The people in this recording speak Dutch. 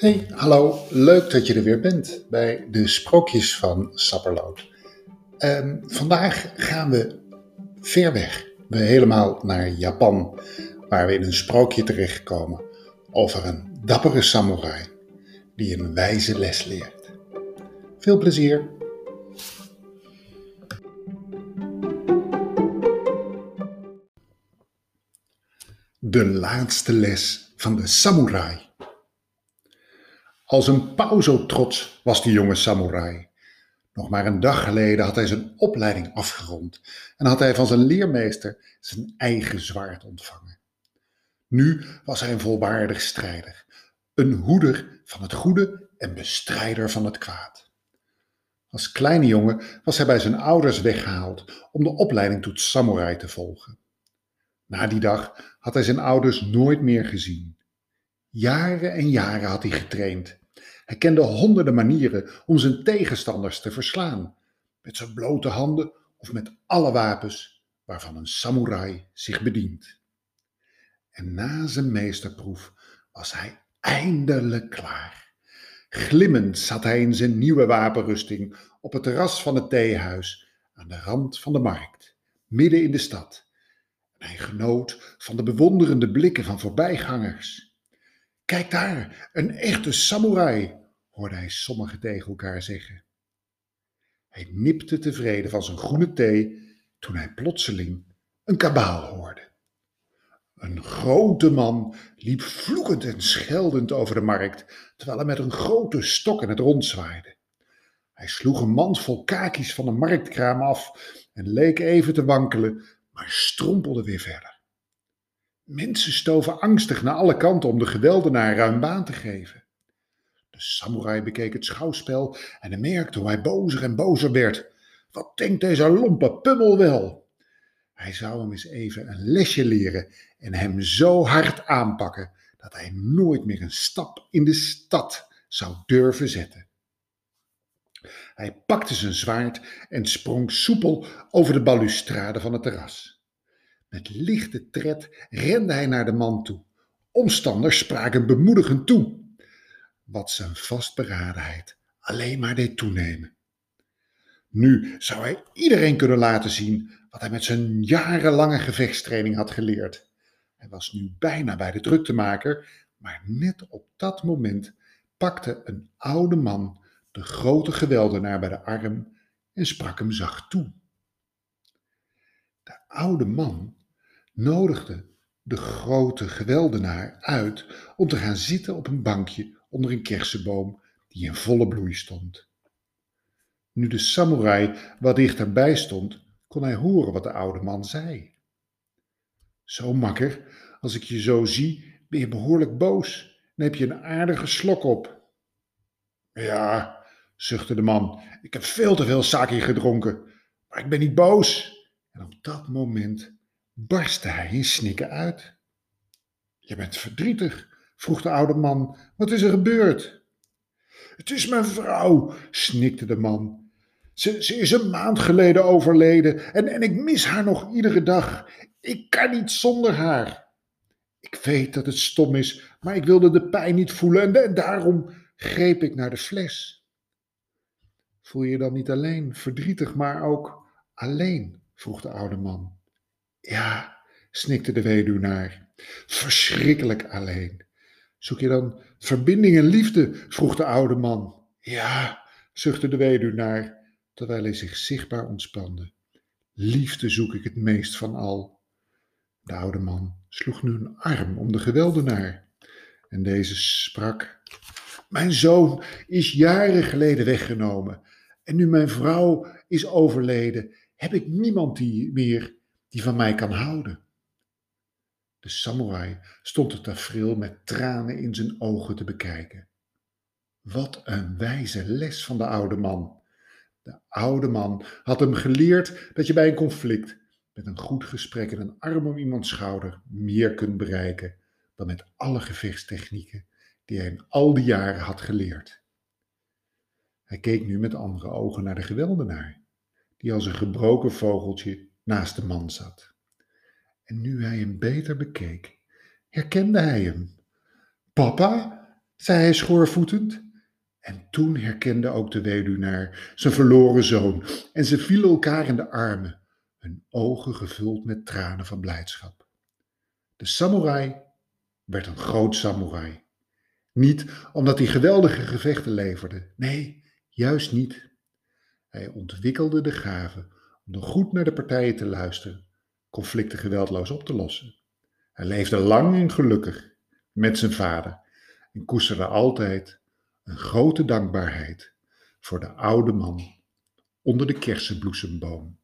Hey, hallo, leuk dat je er weer bent bij de sprookjes van Sapperloot. Ehm, vandaag gaan we ver weg, we helemaal naar Japan, waar we in een sprookje terechtkomen over een dappere samurai die een wijze les leert. Veel plezier! De laatste les van de samurai. Als een pauw trots was die jonge samurai. Nog maar een dag geleden had hij zijn opleiding afgerond en had hij van zijn leermeester zijn eigen zwaard ontvangen. Nu was hij een volwaardig strijder, een hoeder van het goede en bestrijder van het kwaad. Als kleine jongen was hij bij zijn ouders weggehaald om de opleiding tot samurai te volgen. Na die dag had hij zijn ouders nooit meer gezien. Jaren en jaren had hij getraind hij kende honderden manieren om zijn tegenstanders te verslaan, met zijn blote handen of met alle wapens waarvan een samurai zich bedient. En na zijn meesterproef was hij eindelijk klaar. Glimmend zat hij in zijn nieuwe wapenrusting op het terras van het theehuis aan de rand van de markt, midden in de stad. En hij genoot van de bewonderende blikken van voorbijgangers. Kijk daar, een echte samurai, hoorde hij sommigen tegen elkaar zeggen. Hij nipte tevreden van zijn groene thee toen hij plotseling een kabaal hoorde. Een grote man liep vloekend en scheldend over de markt, terwijl hij met een grote stok in het rond zwaaide. Hij sloeg een mand vol kakies van de marktkraam af en leek even te wankelen, maar strompelde weer verder. Mensen stoven angstig naar alle kanten om de geweldenaar ruim baan te geven. Samurai bekeek het schouwspel en merkte hoe hij bozer en bozer werd. Wat denkt deze lompe pummel wel? Hij zou hem eens even een lesje leren en hem zo hard aanpakken dat hij nooit meer een stap in de stad zou durven zetten. Hij pakte zijn zwaard en sprong soepel over de balustrade van het terras. Met lichte tred rende hij naar de man toe. Omstanders spraken bemoedigend toe wat zijn vastberadenheid alleen maar deed toenemen. Nu zou hij iedereen kunnen laten zien wat hij met zijn jarenlange gevechtstraining had geleerd. Hij was nu bijna bij de druktemaker, maar net op dat moment pakte een oude man de grote geweldenaar bij de arm en sprak hem zacht toe. De oude man nodigde de grote geweldenaar uit om te gaan zitten op een bankje onder een kersenboom die in volle bloei stond. Nu de samurai wat dichterbij stond, kon hij horen wat de oude man zei. Zo makker, als ik je zo zie, ben je behoorlijk boos en heb je een aardige slok op. Ja, zuchtte de man, ik heb veel te veel sake gedronken, maar ik ben niet boos. En op dat moment barstte hij in snikken uit. Je bent verdrietig, vroeg de oude man. Wat is er gebeurd? Het is mijn vrouw, snikte de man. Ze, ze is een maand geleden overleden en, en ik mis haar nog iedere dag. Ik kan niet zonder haar. Ik weet dat het stom is, maar ik wilde de pijn niet voelen en, en daarom greep ik naar de fles. Voel je dan niet alleen verdrietig, maar ook alleen? vroeg de oude man. Ja, snikte de weduwnaar. Verschrikkelijk alleen. Zoek je dan verbinding en liefde? vroeg de oude man. Ja, zuchtte de weduwnaar, terwijl hij zich zichtbaar ontspande. Liefde zoek ik het meest van al. De oude man sloeg nu een arm om de geweldenaar. En deze sprak: Mijn zoon is jaren geleden weggenomen. En nu mijn vrouw is overleden, heb ik niemand die meer die van mij kan houden. De samurai stond het tafereel met tranen in zijn ogen te bekijken. Wat een wijze les van de oude man. De oude man had hem geleerd dat je bij een conflict met een goed gesprek en een arm om iemands schouder meer kunt bereiken dan met alle gevechtstechnieken die hij in al die jaren had geleerd. Hij keek nu met andere ogen naar de geweldenaar, die als een gebroken vogeltje naast de man zat. En nu hij hem beter bekeek, herkende hij hem. Papa, zei hij schoorvoetend. En toen herkende ook de weduwnaar zijn verloren zoon en ze vielen elkaar in de armen, hun ogen gevuld met tranen van blijdschap. De samurai werd een groot samurai. Niet omdat hij geweldige gevechten leverde, nee, juist niet. Hij ontwikkelde de gave om goed naar de partijen te luisteren, conflicten geweldloos op te lossen. Hij leefde lang en gelukkig met zijn vader en koesterde altijd een grote dankbaarheid voor de oude man onder de kersenbloesemboom.